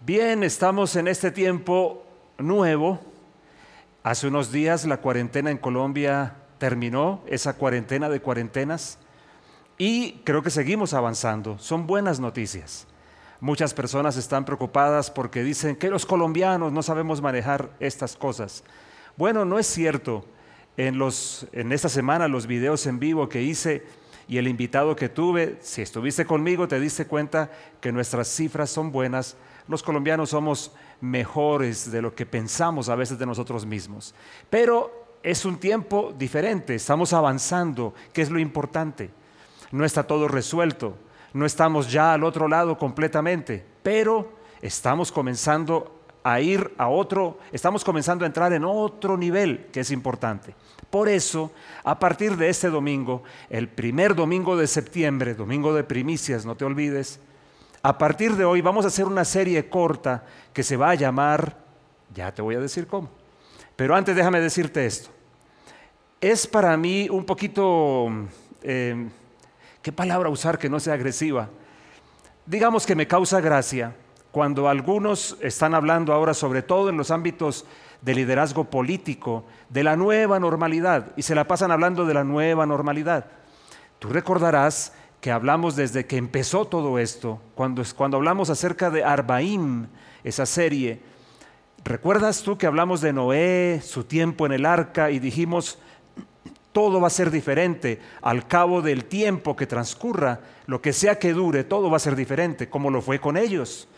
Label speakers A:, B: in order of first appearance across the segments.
A: Bien, estamos en este tiempo nuevo. Hace unos días la cuarentena en Colombia terminó, esa cuarentena de cuarentenas, y creo que seguimos avanzando. Son buenas noticias. Muchas personas están preocupadas porque dicen que los colombianos no sabemos manejar estas cosas. Bueno, no es cierto. En, los, en esta semana los videos en vivo que hice y el invitado que tuve, si estuviste conmigo te diste cuenta que nuestras cifras son buenas los colombianos somos mejores de lo que pensamos a veces de nosotros mismos. Pero es un tiempo diferente, estamos avanzando, que es lo importante. No está todo resuelto, no estamos ya al otro lado completamente, pero estamos comenzando a ir a otro, estamos comenzando a entrar en otro nivel que es importante. Por eso, a partir de este domingo, el primer domingo de septiembre, domingo de primicias, no te olvides, a partir de hoy vamos a hacer una serie corta que se va a llamar, ya te voy a decir cómo, pero antes déjame decirte esto. Es para mí un poquito, eh, ¿qué palabra usar que no sea agresiva? Digamos que me causa gracia cuando algunos están hablando ahora, sobre todo en los ámbitos de liderazgo político, de la nueva normalidad, y se la pasan hablando de la nueva normalidad. Tú recordarás que hablamos desde que empezó todo esto, cuando, cuando hablamos acerca de Arbaim, esa serie. ¿Recuerdas tú que hablamos de Noé, su tiempo en el arca y dijimos, todo va a ser diferente al cabo del tiempo que transcurra, lo que sea que dure, todo va a ser diferente, como lo fue con ellos.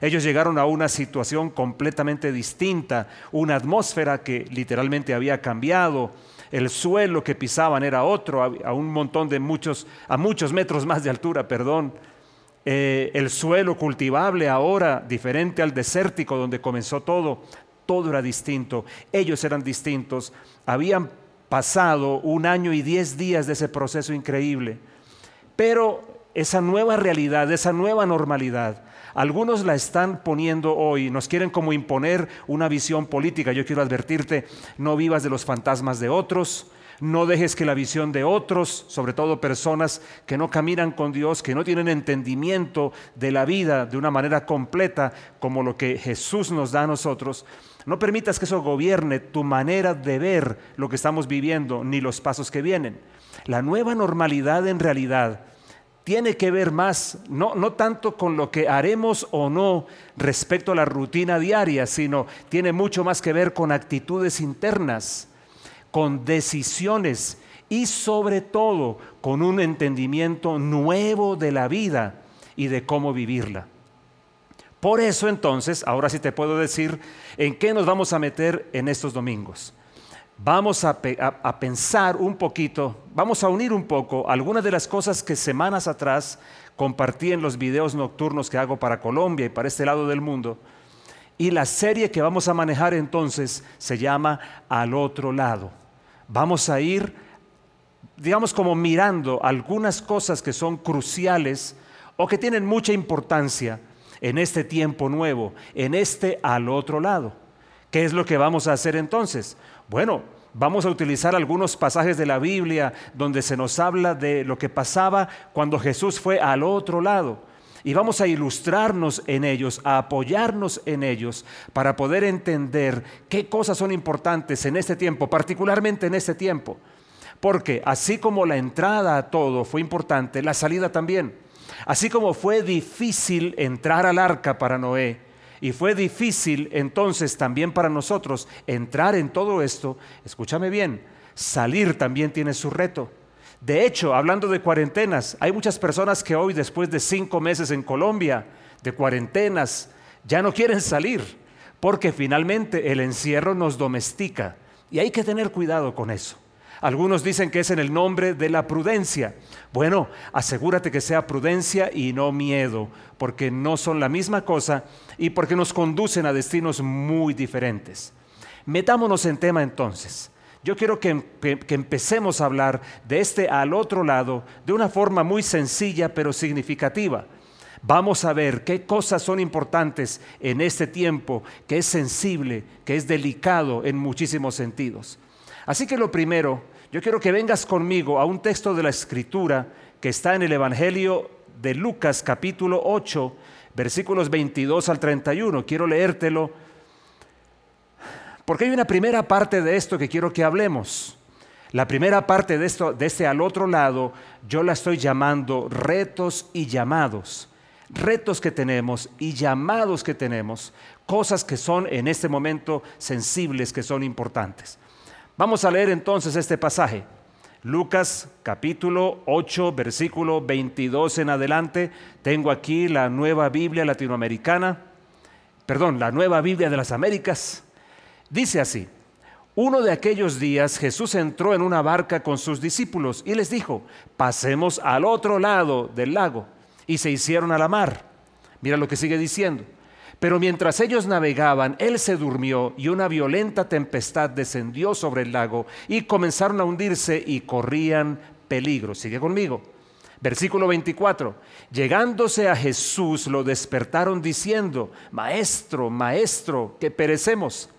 A: Ellos llegaron a una situación completamente distinta, una atmósfera que literalmente había cambiado, el suelo que pisaban era otro, a, un montón de muchos, a muchos metros más de altura, perdón. Eh, el suelo cultivable ahora, diferente al desértico donde comenzó todo, todo era distinto, ellos eran distintos, habían pasado un año y diez días de ese proceso increíble, pero esa nueva realidad, esa nueva normalidad, algunos la están poniendo hoy, nos quieren como imponer una visión política. Yo quiero advertirte, no vivas de los fantasmas de otros, no dejes que la visión de otros, sobre todo personas que no caminan con Dios, que no tienen entendimiento de la vida de una manera completa como lo que Jesús nos da a nosotros, no permitas que eso gobierne tu manera de ver lo que estamos viviendo ni los pasos que vienen. La nueva normalidad en realidad tiene que ver más, no, no tanto con lo que haremos o no respecto a la rutina diaria, sino tiene mucho más que ver con actitudes internas, con decisiones y sobre todo con un entendimiento nuevo de la vida y de cómo vivirla. Por eso entonces, ahora sí te puedo decir en qué nos vamos a meter en estos domingos vamos a, pensar un poquito, vamos a unir un poco algunas de las cosas que semanas atrás compartí en los videos nocturnos que hago para Colombia y para este lado del mundo. Y la serie que vamos a manejar entonces se llama Al otro lado. Vamos a ir, digamos, como mirando algunas cosas que son cruciales o que tienen mucha importancia en este tiempo nuevo, en este al otro lado. ¿Qué es lo que vamos a hacer entonces? Bueno, vamos a utilizar algunos pasajes de la Biblia donde se nos habla de lo que pasaba cuando Jesús fue al otro lado. Y vamos a ilustrarnos en ellos, a apoyarnos en ellos para poder entender qué cosas son importantes en este tiempo, particularmente en este tiempo. Porque así como la entrada a todo fue importante, la salida también. Así como fue difícil entrar al arca para Noé, y fue difícil entonces también para nosotros entrar en todo esto. Escúchame bien, salir también tiene su reto. De hecho, hablando de cuarentenas, hay muchas personas que hoy, después de cinco meses en Colombia, de cuarentenas, ya no quieren salir, porque finalmente el encierro nos domestica. Y hay que tener cuidado con eso. Algunos dicen que es en el nombre de la prudencia. Bueno, asegúrate que sea prudencia y no miedo, porque no son la misma cosa y porque nos conducen a destinos muy diferentes. Metámonos en tema entonces. Yo quiero que, que, empecemos a hablar de este al otro lado de una forma muy sencilla pero significativa. Vamos a ver qué cosas son importantes en este tiempo que es sensible, que es delicado en muchísimos sentidos. Así que lo primero, yo quiero que vengas conmigo a un texto de la Escritura que está en el Evangelio de Lucas capítulo 8, versículos 22 al 31. Quiero leértelo porque hay una primera parte de esto que quiero que hablemos. La primera parte de esto, de este al otro lado, yo la estoy llamando retos y llamados. Retos que tenemos y llamados que tenemos, cosas que son en este momento sensibles, que son importantes. Vamos a leer entonces este pasaje. Lucas capítulo 8, versículo 22 en adelante. Tengo aquí la nueva Biblia latinoamericana, perdón, la nueva Biblia de las Américas. Dice así, uno de aquellos días Jesús entró en una barca con sus discípulos y les dijo, pasemos al otro lado del lago. Y se hicieron a la mar. Mira lo que sigue diciendo. Pero mientras ellos navegaban, él se durmió y una violenta tempestad descendió sobre el lago y comenzaron a hundirse y corrían peligro. Sigue conmigo. Versículo 24. Llegándose a Jesús lo despertaron diciendo, Maestro, Maestro, que perecemos.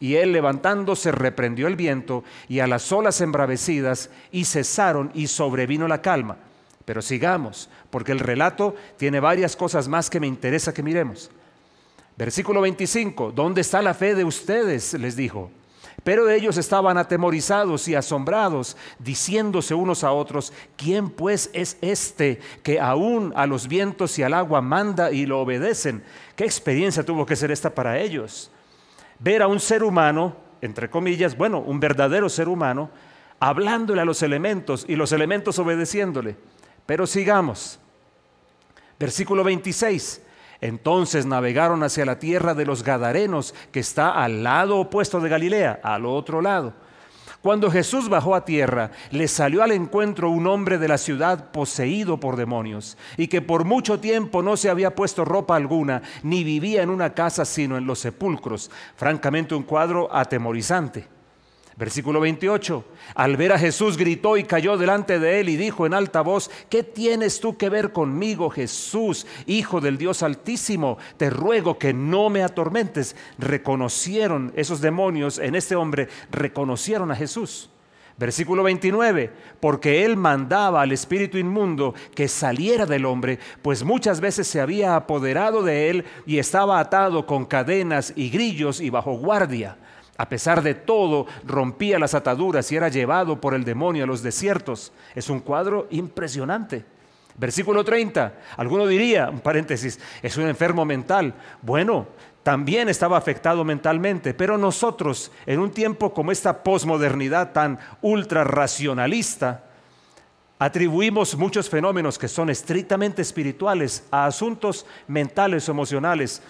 A: Y él levantándose reprendió el viento y a las olas embravecidas y cesaron y sobrevino la calma. Pero sigamos, porque el relato tiene varias cosas más que me interesa que miremos. Versículo 25, ¿dónde está la fe de ustedes? les dijo. Pero ellos estaban atemorizados y asombrados, diciéndose unos a otros, ¿quién pues es este que aún a los vientos y al agua manda y lo obedecen? ¿Qué experiencia tuvo que ser esta para ellos? ver a un ser humano, entre comillas, bueno, un verdadero ser humano, hablándole a los elementos y los elementos obedeciéndole. Pero sigamos. Versículo 26. Entonces navegaron hacia la tierra de los Gadarenos, que está al lado opuesto de Galilea, al otro lado. Cuando Jesús bajó a tierra, le salió al encuentro un hombre de la ciudad poseído por demonios, y que por mucho tiempo no se había puesto ropa alguna, ni vivía en una casa sino en los sepulcros. Francamente un cuadro atemorizante. Versículo 28. Al ver a Jesús gritó y cayó delante de él y dijo en alta voz, ¿qué tienes tú que ver conmigo, Jesús, Hijo del Dios Altísimo? Te ruego que no me atormentes. Reconocieron esos demonios en este hombre, reconocieron a Jesús. Versículo 29, porque él mandaba al espíritu inmundo que saliera del hombre, pues muchas veces se había apoderado de él y estaba atado con cadenas y grillos y bajo guardia. A pesar de todo, rompía las ataduras y era llevado por el demonio a los desiertos. Es un cuadro impresionante. Versículo 30. Alguno diría, un paréntesis, es un enfermo mental. Bueno, también estaba afectado mentalmente, pero nosotros, en un tiempo como esta posmodernidad tan ultra racionalista, atribuimos muchos fenómenos que son estrictamente espirituales a asuntos mentales o emocionales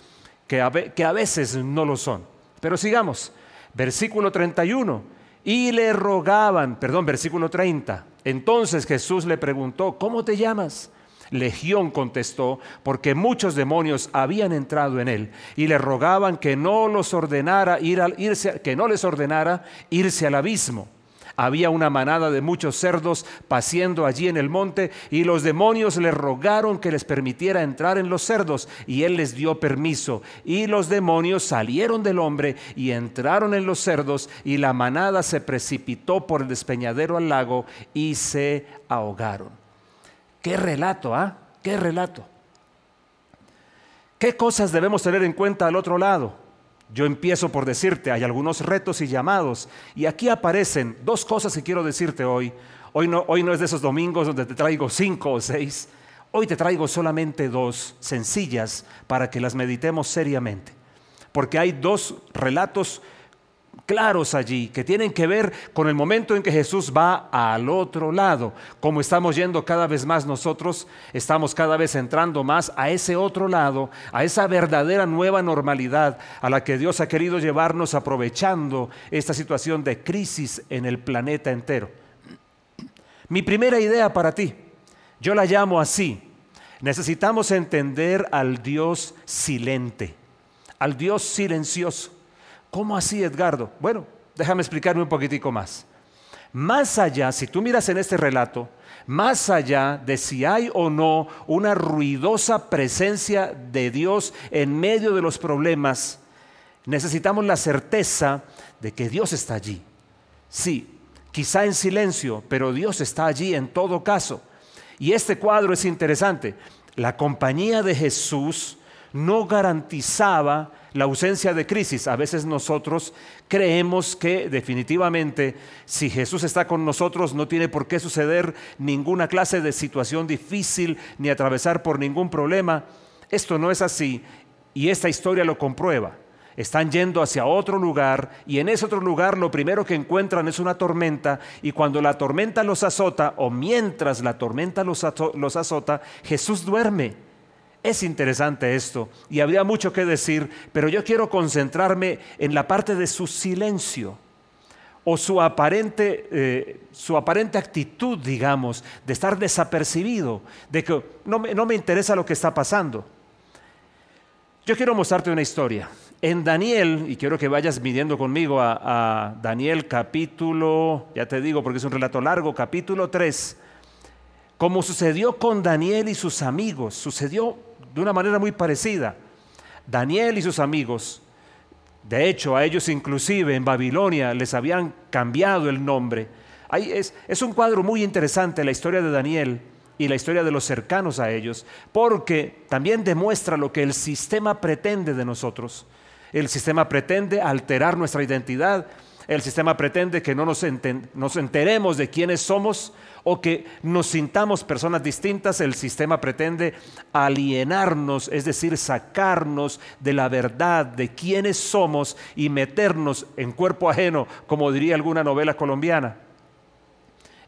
A: que a, que a veces no lo son. Pero sigamos. Versículo 31. Y le rogaban, perdón, versículo 30. Entonces Jesús le preguntó, ¿cómo te llamas? Legión contestó, porque muchos demonios habían entrado en él y le rogaban que no los ordenara ir al, irse, que no les ordenara irse al abismo. Había una manada de muchos cerdos paciendo allí en el monte y los demonios le rogaron que les permitiera entrar en los cerdos y él les dio permiso. Y los demonios salieron del hombre y entraron en los cerdos y la manada se precipitó por el despeñadero al lago y se ahogaron. Qué relato, ¿ah? Qué relato. ¿Qué cosas debemos tener en cuenta al otro lado? Yo empiezo por decirte, hay algunos retos y llamados, y aquí aparecen dos cosas que quiero decirte hoy. Hoy no, hoy no es de esos domingos donde te traigo cinco o seis, hoy te traigo solamente dos sencillas para que las meditemos seriamente, porque hay dos relatos claros allí que tienen que ver con el momento en que Jesús va al otro lado. Como estamos yendo cada vez más nosotros, estamos cada vez entrando más a ese otro lado, a esa verdadera nueva normalidad a la que Dios ha querido llevarnos aprovechando esta situación de crisis en el planeta entero. Mi primera idea para ti, yo la llamo así. Necesitamos entender al Dios silente, al Dios silencioso. ¿Cómo así, Edgardo? Bueno, déjame explicarme un poquitico más. Más allá, si tú miras en este relato, más allá de si hay o no una ruidosa presencia de Dios en medio de los problemas, necesitamos la certeza de que Dios está allí. Sí, quizá en silencio, pero Dios está allí en todo caso. Y este cuadro es interesante. La compañía de Jesús no garantizaba la ausencia de crisis. A veces nosotros creemos que definitivamente si Jesús está con nosotros no tiene por qué suceder ninguna clase de situación difícil ni atravesar por ningún problema. Esto no es así y esta historia lo comprueba. Están yendo hacia otro lugar y en ese otro lugar lo primero que encuentran es una tormenta y cuando la tormenta los azota o mientras la tormenta los, azota, Jesús duerme. Es interesante esto y habría mucho que decir, pero yo quiero concentrarme en la parte de su silencio o su aparente, eh, su aparente actitud, digamos, de estar desapercibido, de que no me interesa lo que está pasando. Yo quiero mostrarte una historia. En Daniel, y quiero que vayas midiendo conmigo a, Daniel capítulo, ya te digo porque es un relato largo, capítulo 3, como sucedió con Daniel y sus amigos, sucedió de una manera muy parecida. Daniel y sus amigos, de hecho a ellos inclusive en Babilonia les habían cambiado el nombre. Ahí es, es un cuadro muy interesante la historia de Daniel y la historia de los cercanos a ellos, porque también demuestra lo que el sistema pretende de nosotros. El sistema pretende alterar nuestra identidad. El sistema pretende que no nos, enteremos de quiénes somos o que nos sintamos personas distintas. El sistema pretende alienarnos, es decir, sacarnos de la verdad de quiénes somos y meternos en cuerpo ajeno, como diría alguna novela colombiana.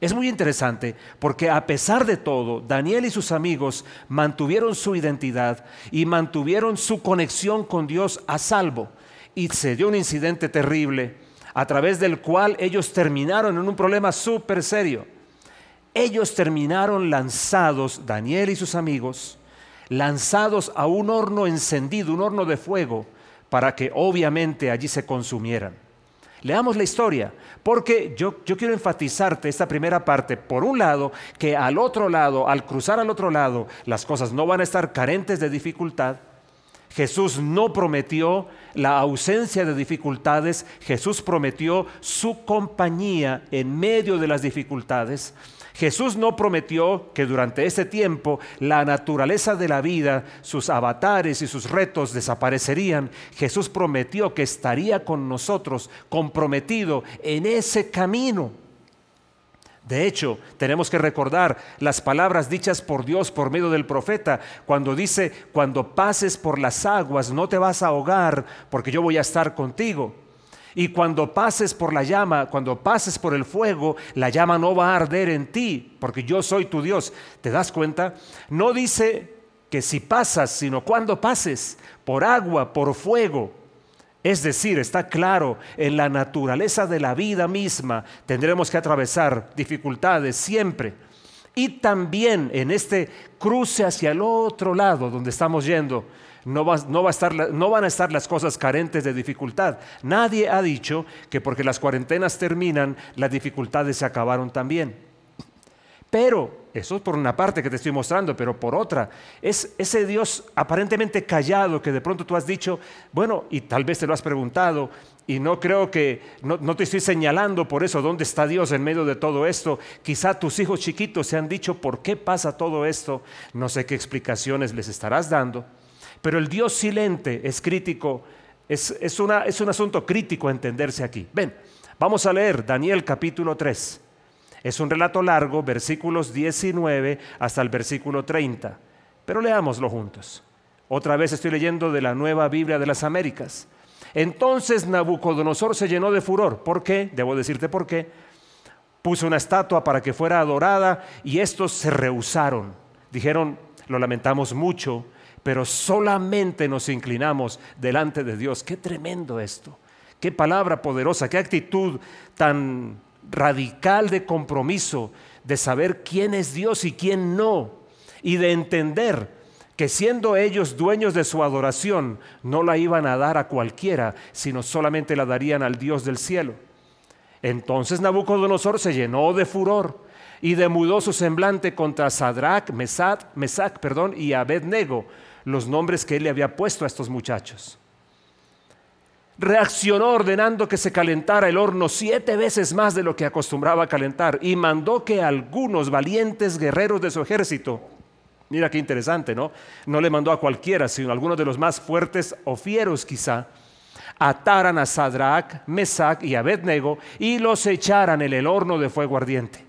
A: Es muy interesante porque a pesar de todo, Daniel y sus amigos mantuvieron su identidad y mantuvieron su conexión con Dios a salvo. Y se dio un incidente terrible a través del cual ellos terminaron en un problema súper serio. Ellos terminaron lanzados, Daniel y sus amigos, lanzados a un horno encendido, un horno de fuego, para que obviamente allí se consumieran. Leamos la historia, porque yo, yo, quiero enfatizarte esta primera parte, por un lado, que al otro lado, al cruzar al otro lado, las cosas no van a estar carentes de dificultad. Jesús no prometió la ausencia de dificultades, Jesús prometió su compañía en medio de las dificultades. Jesús no prometió que durante ese tiempo la naturaleza de la vida, sus avatares y sus retos desaparecerían. Jesús prometió que estaría con nosotros comprometido en ese camino. De hecho, tenemos que recordar las palabras dichas por Dios por medio del profeta, cuando dice, cuando pases por las aguas no te vas a ahogar porque yo voy a estar contigo. Y cuando pases por la llama, cuando pases por el fuego, la llama no va a arder en ti, porque yo soy tu Dios. ¿Te das cuenta? No dice que si pasas, sino cuando pases por agua, por fuego. Es decir, está claro, en la naturaleza de la vida misma tendremos que atravesar dificultades siempre. Y también en este cruce hacia el otro lado donde estamos yendo, no, va, no van a estar las cosas carentes de dificultad. Nadie ha dicho que porque las cuarentenas terminan, las dificultades se acabaron también. Pero, eso es por una parte que te estoy mostrando, pero por otra, es ese Dios aparentemente callado que de pronto tú has dicho, bueno, y tal vez te lo has preguntado, y no creo que, no, te estoy señalando por eso, ¿dónde está Dios en medio de todo esto? Quizá tus hijos chiquitos se han dicho, ¿por qué pasa todo esto? No sé qué explicaciones les estarás dando. Pero el Dios silente es crítico, es, es, es un asunto crítico a entenderse aquí. Ven, vamos a leer Daniel capítulo 3. Es un relato largo, versículos 19 hasta el versículo 30, pero leámoslo juntos. Otra vez estoy leyendo de la nueva Biblia de las Américas. Entonces Nabucodonosor se llenó de furor. ¿Por qué? Debo decirte por qué. Puso una estatua para que fuera adorada y estos se rehusaron. Dijeron, lo lamentamos mucho, pero solamente nos inclinamos delante de Dios. Qué tremendo esto. Qué palabra poderosa, qué actitud tan radical de compromiso, de saber quién es Dios y quién no, y de entender que siendo ellos dueños de su adoración, no la iban a dar a cualquiera, sino solamente la darían al Dios del cielo. Entonces Nabucodonosor se llenó de furor y demudó su semblante contra Sadrach, Mesach, Mesach perdón, y Abednego, los nombres que él le había puesto a estos muchachos. Reaccionó ordenando que se calentara el horno siete veces más de lo que acostumbraba calentar y mandó que algunos valientes guerreros de su ejército Mira qué interesante, ¿no? No le mandó a cualquiera, sino a algunos de los más fuertes o fieros quizá, ataran a Sadrach, Mesach y Abednego y los echaran en el horno de fuego ardiente.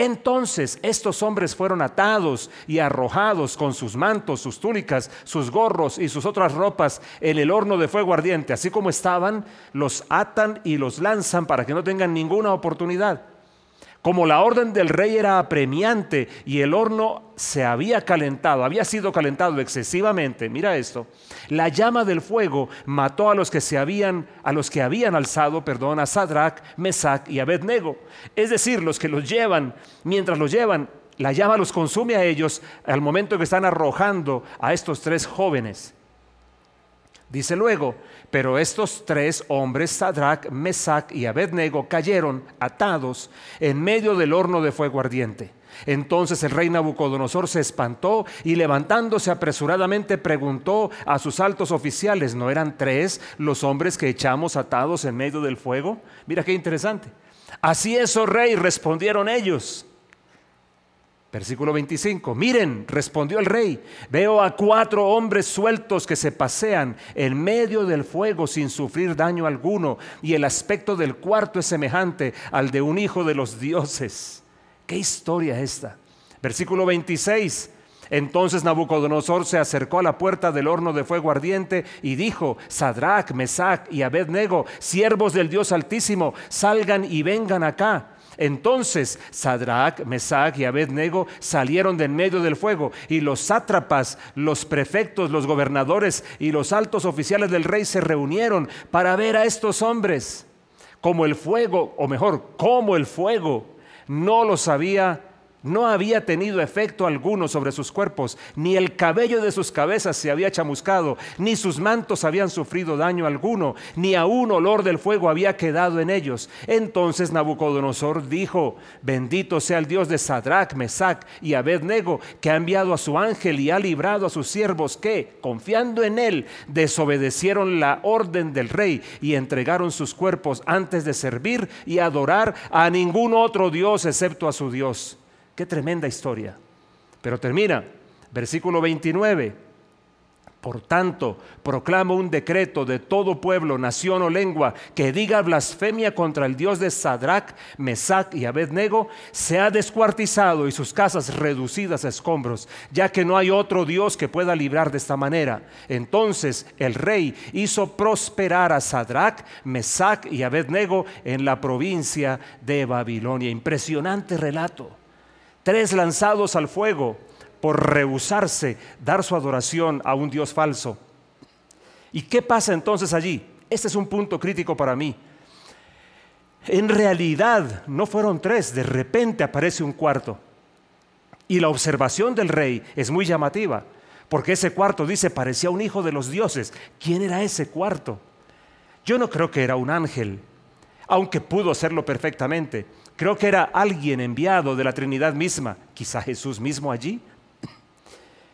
A: Entonces estos hombres fueron atados y arrojados con sus mantos, sus túnicas, sus gorros y sus otras ropas en el horno de fuego ardiente. Así como estaban, los atan y los lanzan para que no tengan ninguna oportunidad. Como la orden del rey era apremiante y el horno se había calentado, había sido calentado excesivamente, mira esto, la llama del fuego mató a los que se habían a los que habían alzado, perdón, a Sadrach, Mesach y Abednego, es decir, los que los llevan, mientras los llevan, la llama los consume a ellos al momento que están arrojando a estos tres jóvenes. Dice luego, pero estos tres hombres, Sadrach, Mesach y Abednego, cayeron atados en medio del horno de fuego ardiente. Entonces el rey Nabucodonosor se espantó y levantándose apresuradamente preguntó a sus altos oficiales, ¿no eran tres los hombres que echamos atados en medio del fuego? Mira qué interesante. Así es, oh rey, respondieron ellos. Versículo 25. Miren, respondió el rey, veo a cuatro hombres sueltos que se pasean en medio del fuego sin sufrir daño alguno, y el aspecto del cuarto es semejante al de un hijo de los dioses. ¿Qué historia esta? Versículo 26. Entonces Nabucodonosor se acercó a la puerta del horno de fuego ardiente y dijo, Sadrach, Mesach y Abednego, siervos del Dios Altísimo, salgan y vengan acá. Entonces Sadrach, Mesach y Abednego salieron de en medio del fuego y los sátrapas, los prefectos, los gobernadores y los altos oficiales del rey se reunieron para ver a estos hombres. Como el fuego, o mejor, como el fuego no los había no había tenido efecto alguno sobre sus cuerpos, ni el cabello de sus cabezas se había chamuscado, ni sus mantos habían sufrido daño alguno, ni aún olor del fuego había quedado en ellos. Entonces Nabucodonosor dijo, bendito sea el Dios de Sadrach, Mesach y Abednego, que ha enviado a su ángel y ha librado a sus siervos que, confiando en él, desobedecieron la orden del rey y entregaron sus cuerpos antes de servir y adorar a ningún otro Dios excepto a su Dios. Qué tremenda historia. Pero termina, versículo 29. Por tanto, proclamo un decreto de todo pueblo, nación o lengua que diga blasfemia contra el Dios de Sadrach, Mesach y Abednego, se ha descuartizado y sus casas reducidas a escombros, ya que no hay otro Dios que pueda librar de esta manera. Entonces el rey hizo prosperar a Sadrach, Mesach y Abednego en la provincia de Babilonia. Impresionante relato tres lanzados al fuego por rehusarse dar su adoración a un Dios falso. ¿Y qué pasa entonces allí? Este es un punto crítico para mí. En realidad no fueron tres, de repente aparece un cuarto. Y la observación del rey es muy llamativa, porque ese cuarto dice parecía un hijo de los dioses. ¿Quién era ese cuarto? Yo no creo que era un ángel, aunque pudo serlo perfectamente. Creo que era alguien enviado de la Trinidad misma, quizá Jesús mismo allí.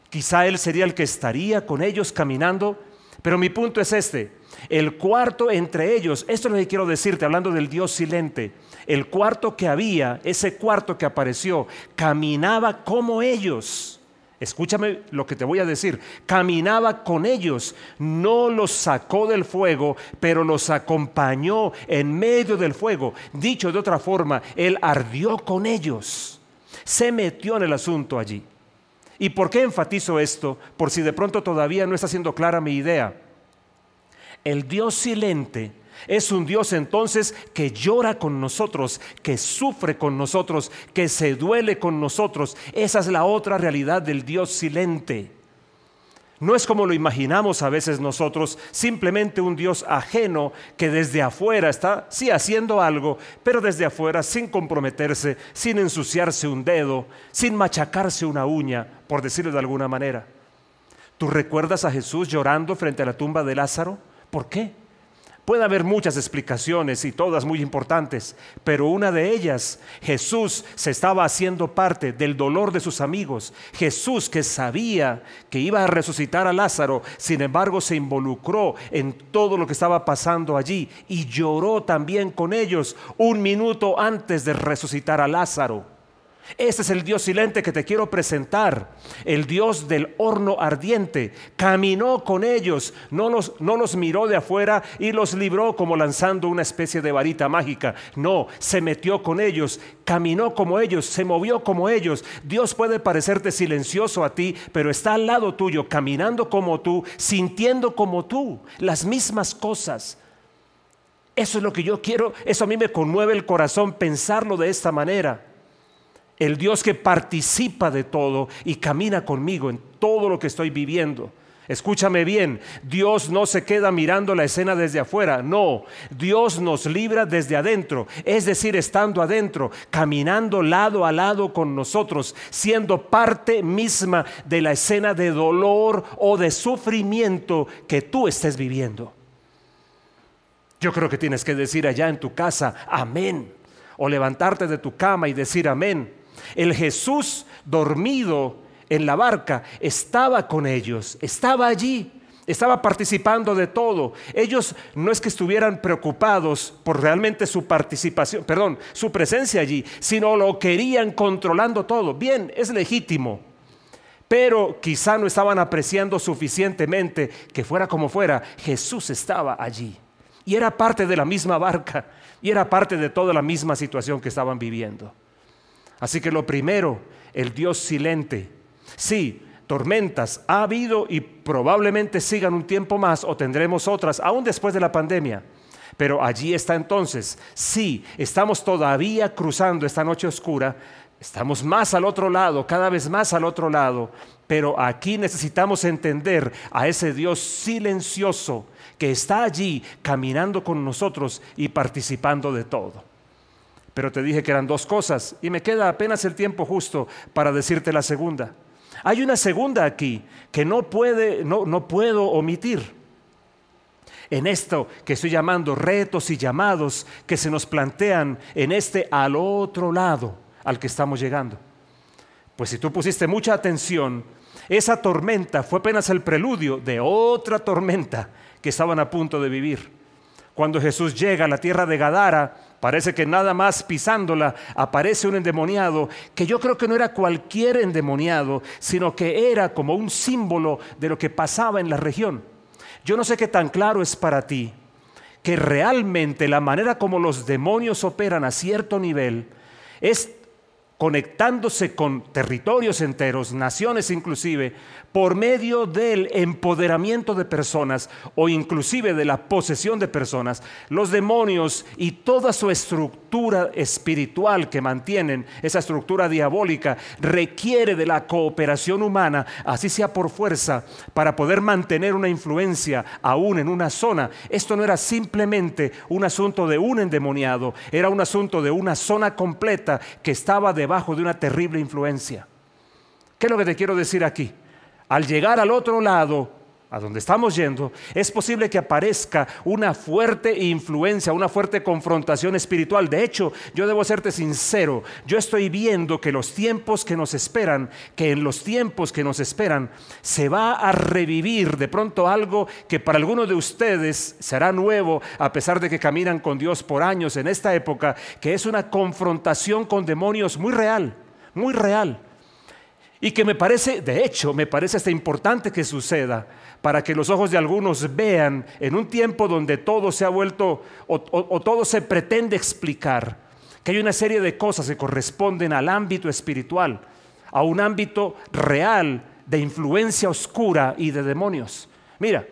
A: Quizá Él sería el que estaría con ellos caminando. Pero mi punto es este, el cuarto entre ellos, esto es lo que quiero decirte hablando del Dios silente, el cuarto que había, ese cuarto que apareció, caminaba como ellos. Escúchame lo que te voy a decir. Caminaba con ellos, no los sacó del fuego, pero los acompañó en medio del fuego. Dicho de otra forma, Él ardió con ellos. Se metió en el asunto allí. ¿Y por qué enfatizo esto? Por si de pronto todavía no está siendo clara mi idea. El Dios silente es un Dios entonces que llora con nosotros, que sufre con nosotros, que se duele con nosotros. Esa es la otra realidad del Dios silente. No es como lo imaginamos a veces nosotros, simplemente un Dios ajeno que desde afuera está, sí, haciendo algo, pero desde afuera sin comprometerse, sin ensuciarse un dedo, sin machacarse una uña, por decirlo de alguna manera. ¿Tú recuerdas a Jesús llorando frente a la tumba de Lázaro? ¿Por qué? Puede haber muchas explicaciones y todas muy importantes, pero una de ellas, Jesús se estaba haciendo parte del dolor de sus amigos. Jesús que sabía que iba a resucitar a Lázaro, sin embargo se involucró en todo lo que estaba pasando allí y lloró también con ellos un minuto antes de resucitar a Lázaro. Este es el Dios silente que te quiero presentar, el Dios del horno ardiente. Caminó con ellos, no los, no los miró de afuera y los libró como lanzando una especie de varita mágica. No, se metió con ellos, caminó como ellos, se movió como ellos. Dios puede parecerte silencioso a ti, pero está al lado tuyo, caminando como tú, sintiendo como tú, las mismas cosas. Eso es lo que yo quiero, eso a mí me conmueve el corazón pensarlo de esta manera el Dios que participa de todo y camina conmigo en todo lo que estoy viviendo. Escúchame bien, Dios no se queda mirando la escena desde afuera, no, Dios nos libra desde adentro, es decir, estando adentro, caminando lado a lado con nosotros, siendo parte misma de la escena de dolor o de sufrimiento que tú estés viviendo. Yo creo que tienes que decir allá en tu casa, amén, o levantarte de tu cama y decir amén el Jesús dormido en la barca estaba con ellos, estaba allí, estaba participando de todo. Ellos no es que estuvieran preocupados por realmente su participación, perdón, su presencia allí, sino lo querían controlando todo. Bien, es legítimo. Pero quizá no estaban apreciando suficientemente que fuera como fuera, Jesús estaba allí. Y era parte de la misma barca, y era parte de toda la misma situación que estaban viviendo. Así que lo primero, el Dios silente. Sí, tormentas ha habido y probablemente sigan un tiempo más o tendremos otras, aún después de la pandemia. Pero allí está entonces, sí, estamos todavía cruzando esta noche oscura, estamos más al otro lado, cada vez más al otro lado, pero aquí necesitamos entender a ese Dios silencioso que está allí caminando con nosotros y participando de todo. Pero te dije que eran dos cosas y me queda apenas el tiempo justo para decirte la segunda. Hay una segunda aquí que no, puede, no, no puedo omitir. En esto que estoy llamando retos y llamados que se nos plantean en este al otro lado al que estamos llegando. Pues si tú pusiste mucha atención, esa tormenta fue apenas el preludio de otra tormenta que estaban a punto de vivir. Cuando Jesús llega a la tierra de Gadara, Parece que nada más pisándola aparece un endemoniado, que yo creo que no era cualquier endemoniado, sino que era como un símbolo de lo que pasaba en la región. Yo no sé qué tan claro es para ti que realmente la manera como los demonios operan a cierto nivel es conectándose con territorios enteros, naciones inclusive, por medio del empoderamiento de personas o inclusive de la posesión de personas, los demonios y toda su estructura espiritual que mantienen, esa estructura diabólica, requiere de la cooperación humana, así sea por fuerza, para poder mantener una influencia aún en una zona. Esto no era simplemente un asunto de un endemoniado, era un asunto de una zona completa que estaba debajo de una terrible influencia. ¿Qué es lo que te quiero decir aquí? Al llegar al otro lado, a donde estamos yendo, es posible que aparezca una fuerte influencia, una fuerte confrontación espiritual. De hecho, yo debo serte sincero, yo estoy viendo que los tiempos que nos esperan, que en los tiempos que nos esperan, se va a revivir de pronto algo que para algunos de ustedes será nuevo, a pesar de que caminan con Dios por años en esta época, que es una confrontación con demonios muy real, muy real. Y que me parece, de hecho, me parece hasta importante que suceda para que los ojos de algunos vean en un tiempo donde todo se ha vuelto o, todo se pretende explicar, que hay una serie de cosas que corresponden al ámbito espiritual, a un ámbito real de influencia oscura y de demonios. Mira,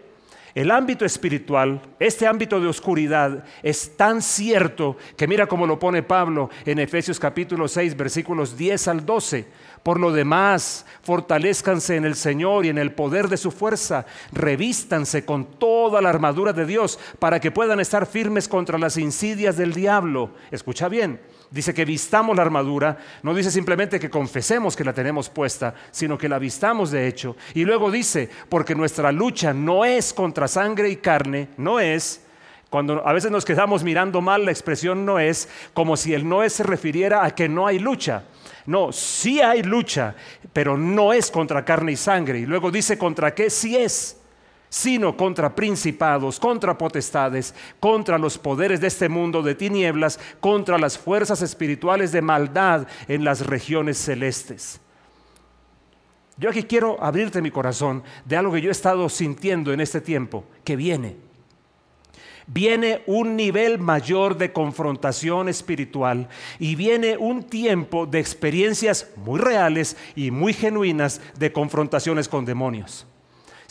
A: el ámbito espiritual, este ámbito de oscuridad, es tan cierto que mira cómo lo pone Pablo en Efesios capítulo 6, versículos 10 al 12. Por lo demás, fortalezcanse en el Señor y en el poder de su fuerza, revístanse con toda la armadura de Dios para que puedan estar firmes contra las insidias del diablo. Escucha bien, dice que vistamos la armadura, no dice simplemente que confesemos que la tenemos puesta, sino que la vistamos de hecho. Y luego dice, porque nuestra lucha no es contra sangre y carne, no es, cuando a veces nos quedamos mirando mal, la expresión no es como si el no es se refiriera a que no hay lucha. No, sí hay lucha, pero no es contra carne y sangre. Y luego dice contra qué sí es. sino contra principados, contra potestades, contra los poderes de este mundo de tinieblas, contra las fuerzas espirituales de maldad en las regiones celestes. Yo aquí quiero abrirte mi corazón de algo que yo he estado sintiendo en este tiempo, que viene. Viene un nivel mayor de confrontación espiritual y viene un tiempo de experiencias muy reales y muy genuinas de confrontaciones con demonios.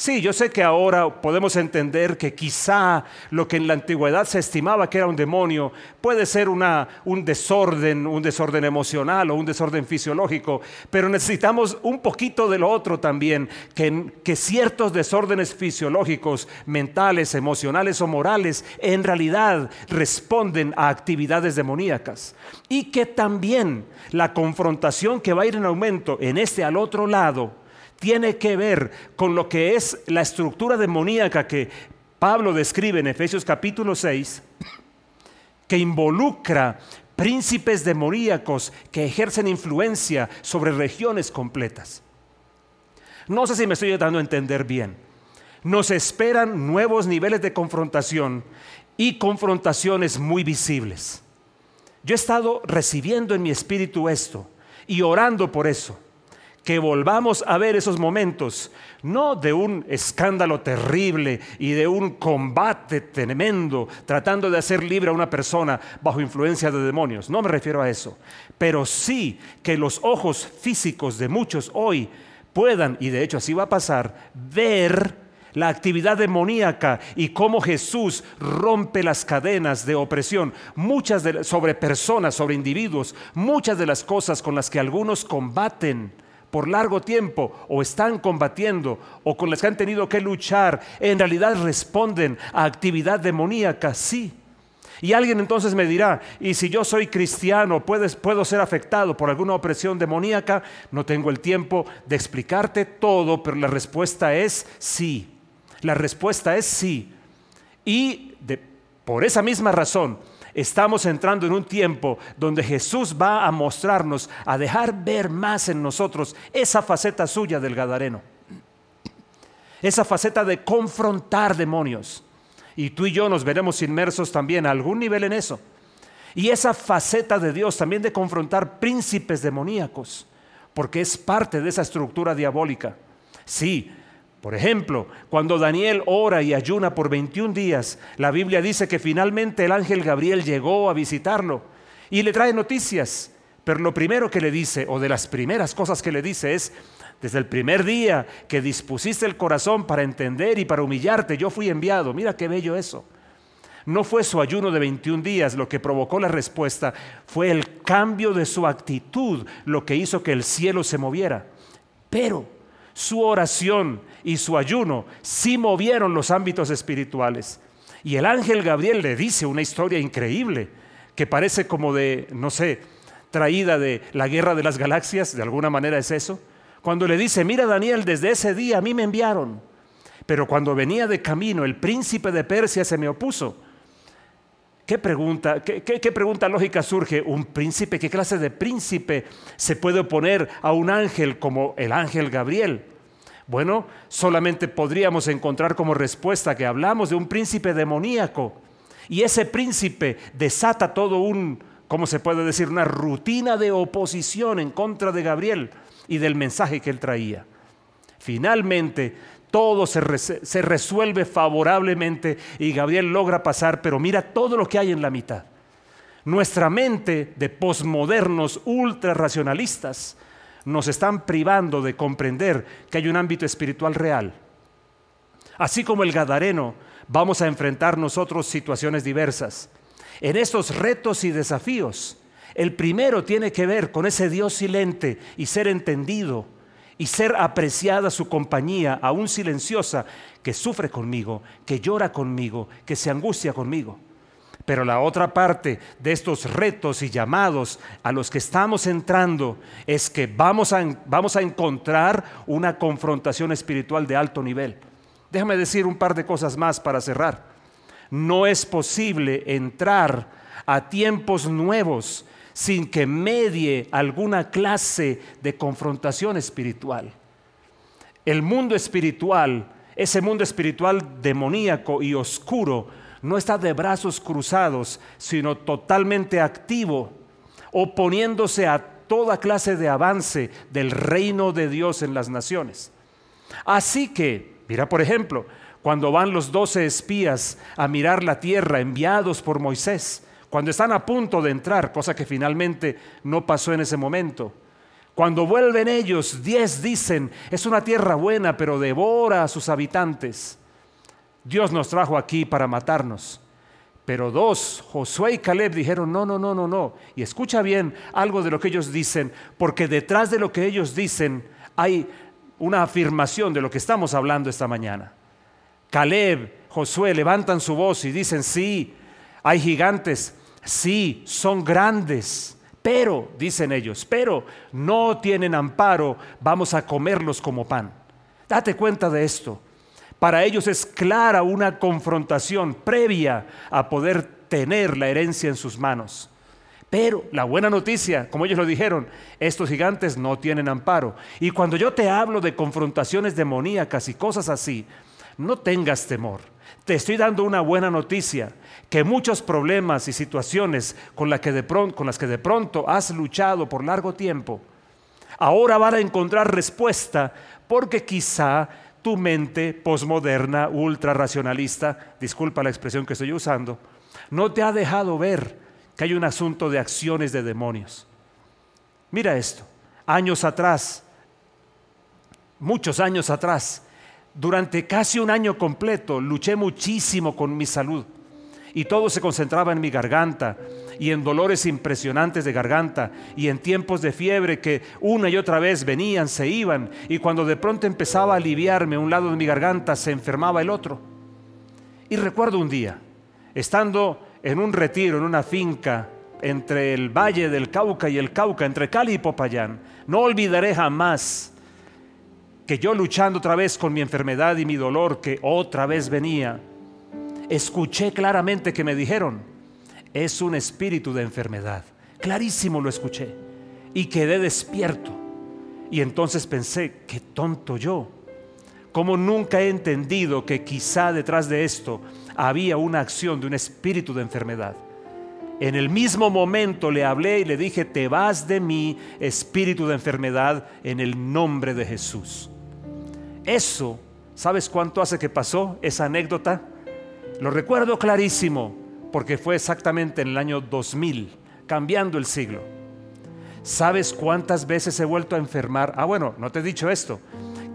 A: Sí, yo sé que ahora podemos entender que quizá lo que en la antigüedad se estimaba que era un demonio puede ser una, un desorden, un desorden emocional o un desorden fisiológico, pero necesitamos un poquito de lo otro también, que, que ciertos desórdenes fisiológicos, mentales, emocionales o morales en realidad responden a actividades demoníacas y que también la confrontación que va a ir en aumento en este al otro lado, tiene que ver con lo que es la estructura demoníaca que Pablo describe en Efesios capítulo 6, que involucra príncipes demoníacos que ejercen influencia sobre regiones completas. No sé si me estoy dando a entender bien. Nos esperan nuevos niveles de confrontación y confrontaciones muy visibles. Yo he estado recibiendo en mi espíritu esto y orando por eso que volvamos a ver esos momentos, no de un escándalo terrible y de un combate tremendo tratando de hacer libre a una persona bajo influencia de demonios, no me refiero a eso, pero sí que los ojos físicos de muchos hoy puedan, y de hecho así va a pasar, ver la actividad demoníaca y cómo Jesús rompe las cadenas de opresión, muchas sobre personas, sobre individuos, muchas de las cosas con las que algunos combaten por largo tiempo o están combatiendo o con las que han tenido que luchar, en realidad responden a actividad demoníaca, sí. Y alguien entonces me dirá, y si yo soy cristiano, ¿puedo ser afectado por alguna opresión demoníaca? No tengo el tiempo de explicarte todo, pero la respuesta es sí. La respuesta es sí. Y por esa misma razón, Estamos entrando en un tiempo donde Jesús va a mostrarnos, a dejar ver más en nosotros esa faceta suya del Gadareno. Esa faceta de confrontar demonios. Y tú y yo nos veremos inmersos también a algún nivel en eso. Y esa faceta de Dios también de confrontar príncipes demoníacos, porque es parte de esa estructura diabólica. Sí, por ejemplo, cuando Daniel ora y ayuna por 21 días, la Biblia dice que finalmente el ángel Gabriel llegó a visitarlo y le trae noticias. Pero lo primero que le dice, o de las primeras cosas que le dice es, desde el primer día que dispusiste el corazón para entender y para humillarte, yo fui enviado. Mira qué bello eso. No fue su ayuno de 21 días lo que provocó la respuesta, fue el cambio de su actitud lo que hizo que el cielo se moviera. Pero su oración y su ayuno sí movieron los ámbitos espirituales. Y el ángel Gabriel le dice una historia increíble que parece como de, no sé, traída de la guerra de las galaxias, de alguna manera es eso. Cuando le dice, mira Daniel, desde ese día a mí me enviaron, pero cuando venía de camino el príncipe de Persia se me opuso. ¿Qué pregunta, qué, pregunta lógica surge? ¿Un príncipe? ¿Qué clase de príncipe se puede oponer a un ángel como el ángel Gabriel? Bueno, solamente podríamos encontrar como respuesta que hablamos de un príncipe demoníaco. Y ese príncipe desata todo un, ¿cómo se puede decir? Una rutina de oposición en contra de Gabriel y del mensaje que él traía. Finalmente, todo se, resuelve favorablemente y Gabriel logra pasar, pero mira todo lo que hay en la mitad. Nuestra mente de posmodernos ultra racionalistas nos están privando de comprender que hay un ámbito espiritual real. Así como el Gadareno, vamos a enfrentar nosotros situaciones diversas. En estos retos y desafíos, el primero tiene que ver con ese Dios silente y ser entendido y ser apreciada su compañía, aún silenciosa, que sufre conmigo, que llora conmigo, que se angustia conmigo. Pero la otra parte de estos retos y llamados a los que estamos entrando es que vamos a, vamos a encontrar una confrontación espiritual de alto nivel. Déjame decir un par de cosas más para cerrar. No es posible entrar a tiempos nuevos sin que medie alguna clase de confrontación espiritual. El mundo espiritual Ese mundo espiritual demoníaco y oscuro no está de brazos cruzados, sino totalmente activo, oponiéndose a toda clase de avance del reino de Dios en las naciones. Así que, mira por ejemplo, cuando van los doce espías a mirar la tierra enviados por Moisés, cuando están a punto de entrar, cosa que finalmente no pasó en ese momento, cuando vuelven ellos, diez dicen, es una tierra buena, pero devora a sus habitantes. Dios nos trajo aquí para matarnos. Pero dos, Josué y Caleb, dijeron, no, no, no, no, no. Y escucha bien algo de lo que ellos dicen, porque detrás de lo que ellos dicen hay una afirmación de lo que estamos hablando esta mañana. Caleb, Josué levantan su voz y dicen, sí, hay gigantes, sí, son grandes pero, dicen ellos, pero no tienen amparo, vamos a comerlos como pan. Date cuenta de esto. Para ellos es clara una confrontación previa a poder tener la herencia en sus manos. Pero la buena noticia, como ellos lo dijeron, estos gigantes no tienen amparo. Y cuando yo te hablo de confrontaciones demoníacas y cosas así, no tengas temor. Te estoy dando una buena noticia que muchos problemas y situaciones con, las que de pronto has luchado por largo tiempo, ahora van a encontrar respuesta porque quizá tu mente posmoderna, ultra racionalista, disculpa la expresión que estoy usando, no te ha dejado ver que hay un asunto de acciones de demonios. Mira esto, años atrás, muchos años atrás, durante casi un año completo, luché muchísimo con mi salud y todo se concentraba en mi garganta y en dolores impresionantes de garganta y en tiempos de fiebre que una y otra vez venían, se iban y cuando de pronto empezaba a aliviarme un lado de mi garganta se enfermaba el otro. Y recuerdo un día, estando en un retiro, en una finca entre el valle del Cauca y el Cauca, entre Cali y Popayán, no olvidaré jamás que yo luchando otra vez con mi enfermedad y mi dolor que otra vez venía, escuché claramente que me dijeron, es un espíritu de enfermedad. Clarísimo lo escuché. Y quedé despierto. Y entonces pensé, qué tonto yo. Como nunca he entendido que quizá detrás de esto había una acción de un espíritu de enfermedad. En el mismo momento le hablé y le dije, te vas de mí, espíritu de enfermedad, en el nombre de Jesús. Eso, ¿sabes cuánto hace que pasó esa anécdota? Lo recuerdo clarísimo porque fue exactamente en el año 2000, cambiando el siglo. ¿Sabes cuántas veces he vuelto a enfermar? Ah, bueno, no te he dicho esto,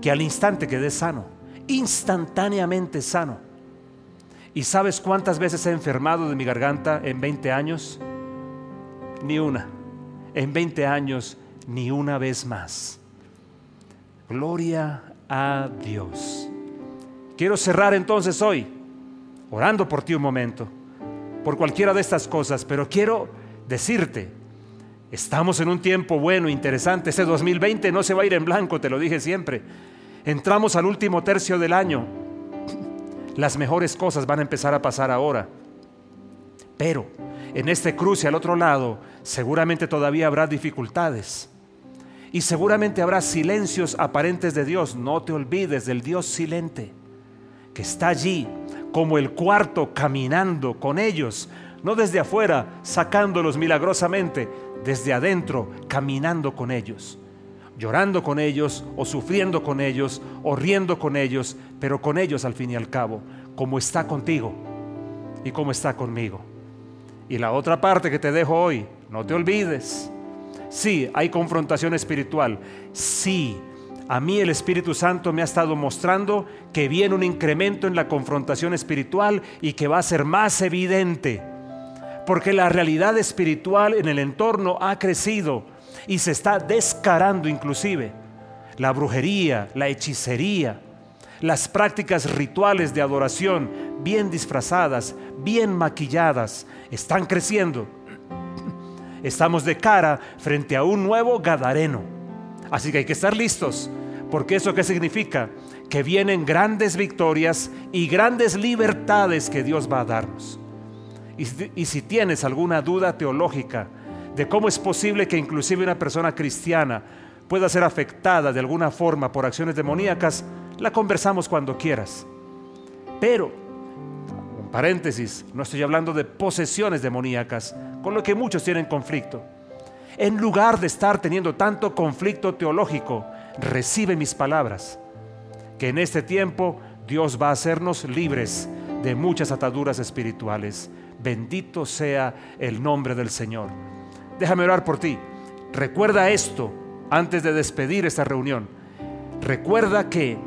A: que al instante quedé sano, instantáneamente sano. ¿Y sabes cuántas veces he enfermado de mi garganta en 20 años? Ni una. En 20 años, ni una vez más. Gloria a Dios. Quiero cerrar entonces hoy orando por ti un momento, por cualquiera de estas cosas, pero quiero decirte, estamos en un tiempo bueno, interesante, ese 2020 no se va a ir en blanco, te lo dije siempre. Entramos al último tercio del año, las mejores cosas van a empezar a pasar ahora, pero en este cruce al otro lado seguramente todavía habrá dificultades. Y seguramente habrá silencios aparentes de Dios. No te olvides del Dios silente que está allí como el cuarto caminando con ellos, no desde afuera sacándolos milagrosamente, desde adentro caminando con ellos, llorando con ellos o sufriendo con ellos o riendo con ellos, pero con ellos al fin y al cabo, como está contigo y como está conmigo. Y la otra parte que te dejo hoy, no te olvides. Sí, hay confrontación espiritual. Sí, a mí el Espíritu Santo me ha estado mostrando que viene un incremento en la confrontación espiritual y que va a ser más evidente. Porque la realidad espiritual en el entorno ha crecido y se está descarando inclusive. La brujería, la hechicería, las prácticas rituales de adoración bien disfrazadas, bien maquilladas, están creciendo. Estamos de cara frente a un nuevo Gadareno Así que hay que estar listos, porque eso qué significa? Que vienen grandes victorias y grandes libertades que Dios va a darnos. Y, si tienes alguna duda teológica de cómo es posible que inclusive una persona cristiana pueda ser afectada de alguna forma por acciones demoníacas, la conversamos cuando quieras. Pero, paréntesis, no estoy hablando de posesiones demoníacas, con lo que muchos tienen conflicto. En lugar de estar teniendo tanto conflicto teológico, recibe mis palabras, que en este tiempo Dios va a hacernos libres de muchas ataduras espirituales. Bendito sea el nombre del Señor. Déjame orar por ti. Recuerda esto antes de despedir esta reunión. Recuerda que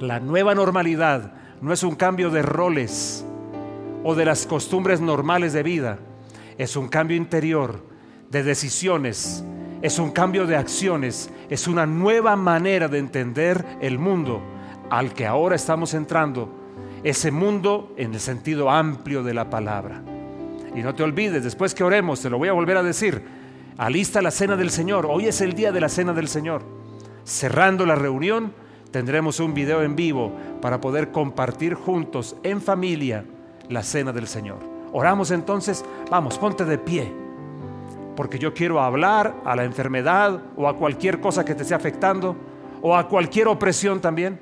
A: la nueva normalidad no es un cambio de roles o de las costumbres normales de vida. Es un cambio interior de decisiones, es un cambio de acciones, es una nueva manera de entender el mundo al que ahora estamos entrando, ese mundo en el sentido amplio de la palabra. Y no te olvides, después que oremos, te lo voy a volver a decir, alista la cena del Señor, hoy es el día de la cena del Señor. Cerrando la reunión, tendremos un video en vivo para poder compartir juntos en familia la cena del Señor. Oramos entonces, vamos, ponte de pie, porque yo quiero hablar a la enfermedad o a cualquier cosa que te esté afectando o a cualquier opresión también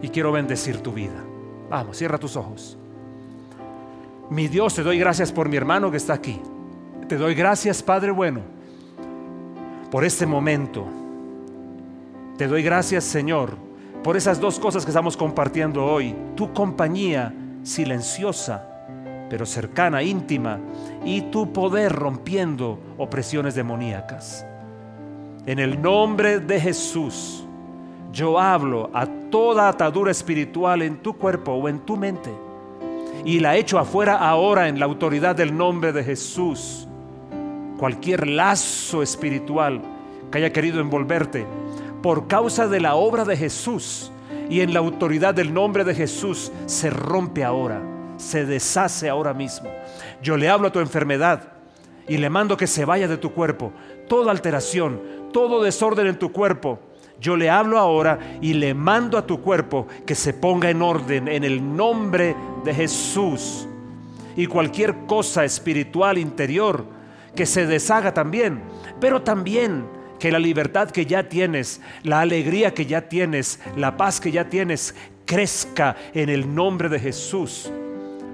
A: y quiero bendecir tu vida. Vamos, cierra tus ojos. Mi Dios, te doy gracias por mi hermano que está aquí. Te doy gracias, Padre bueno, por este momento. Te doy gracias, Señor, por esas dos cosas que estamos compartiendo hoy. Tu compañía silenciosa, pero cercana, íntima, y tu poder rompiendo opresiones demoníacas. En el nombre de Jesús yo hablo a toda atadura espiritual en tu cuerpo o en tu mente y la echo afuera ahora en la autoridad del nombre de Jesús. Cualquier lazo espiritual que haya querido envolverte por causa de la obra de Jesús y en la autoridad del nombre de Jesús se rompe ahora, se deshace ahora mismo. Yo le hablo a tu enfermedad y le mando que se vaya de tu cuerpo. Toda alteración, todo desorden en tu cuerpo yo le hablo ahora y le mando a tu cuerpo que se ponga en orden en el nombre de Jesús. Y cualquier cosa espiritual interior que se deshaga también, pero también que la libertad que ya tienes, la alegría que ya tienes, la paz que ya tienes, crezca en el nombre de Jesús.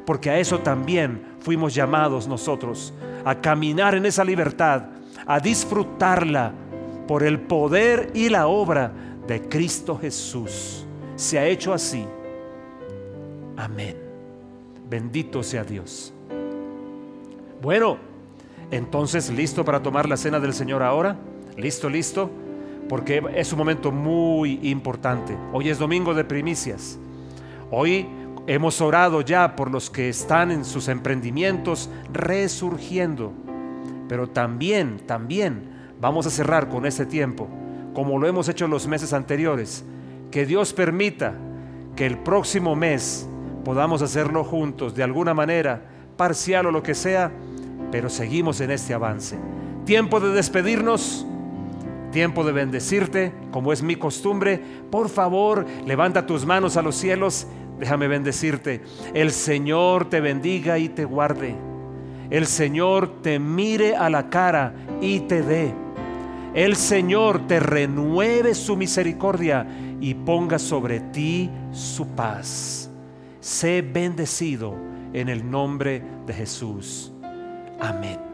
A: Porque a eso también fuimos llamados nosotros, a caminar en esa libertad, a disfrutarla por el poder y la obra de Cristo Jesús. Se ha hecho así. Amén. Bendito sea Dios. Bueno, entonces, ¿listo para tomar la cena del Señor ahora? ¿Listo, listo? Porque es un momento muy importante. Hoy es domingo de primicias. Hoy hemos orado ya por los que están en sus emprendimientos resurgiendo. Pero también, también Vamos a cerrar con este tiempo, como lo hemos hecho en los meses anteriores. Que Dios permita que el próximo mes podamos hacerlo juntos, de alguna manera, parcial o lo que sea, pero seguimos en este avance. Tiempo de despedirnos, tiempo de bendecirte, como es mi costumbre. Por favor, levanta tus manos a los cielos, déjame bendecirte. El Señor te bendiga y te guarde. El Señor te mire a la cara y te dé el Señor te renueve su misericordia y ponga sobre ti su paz. Sé bendecido en el nombre de Jesús. Amén.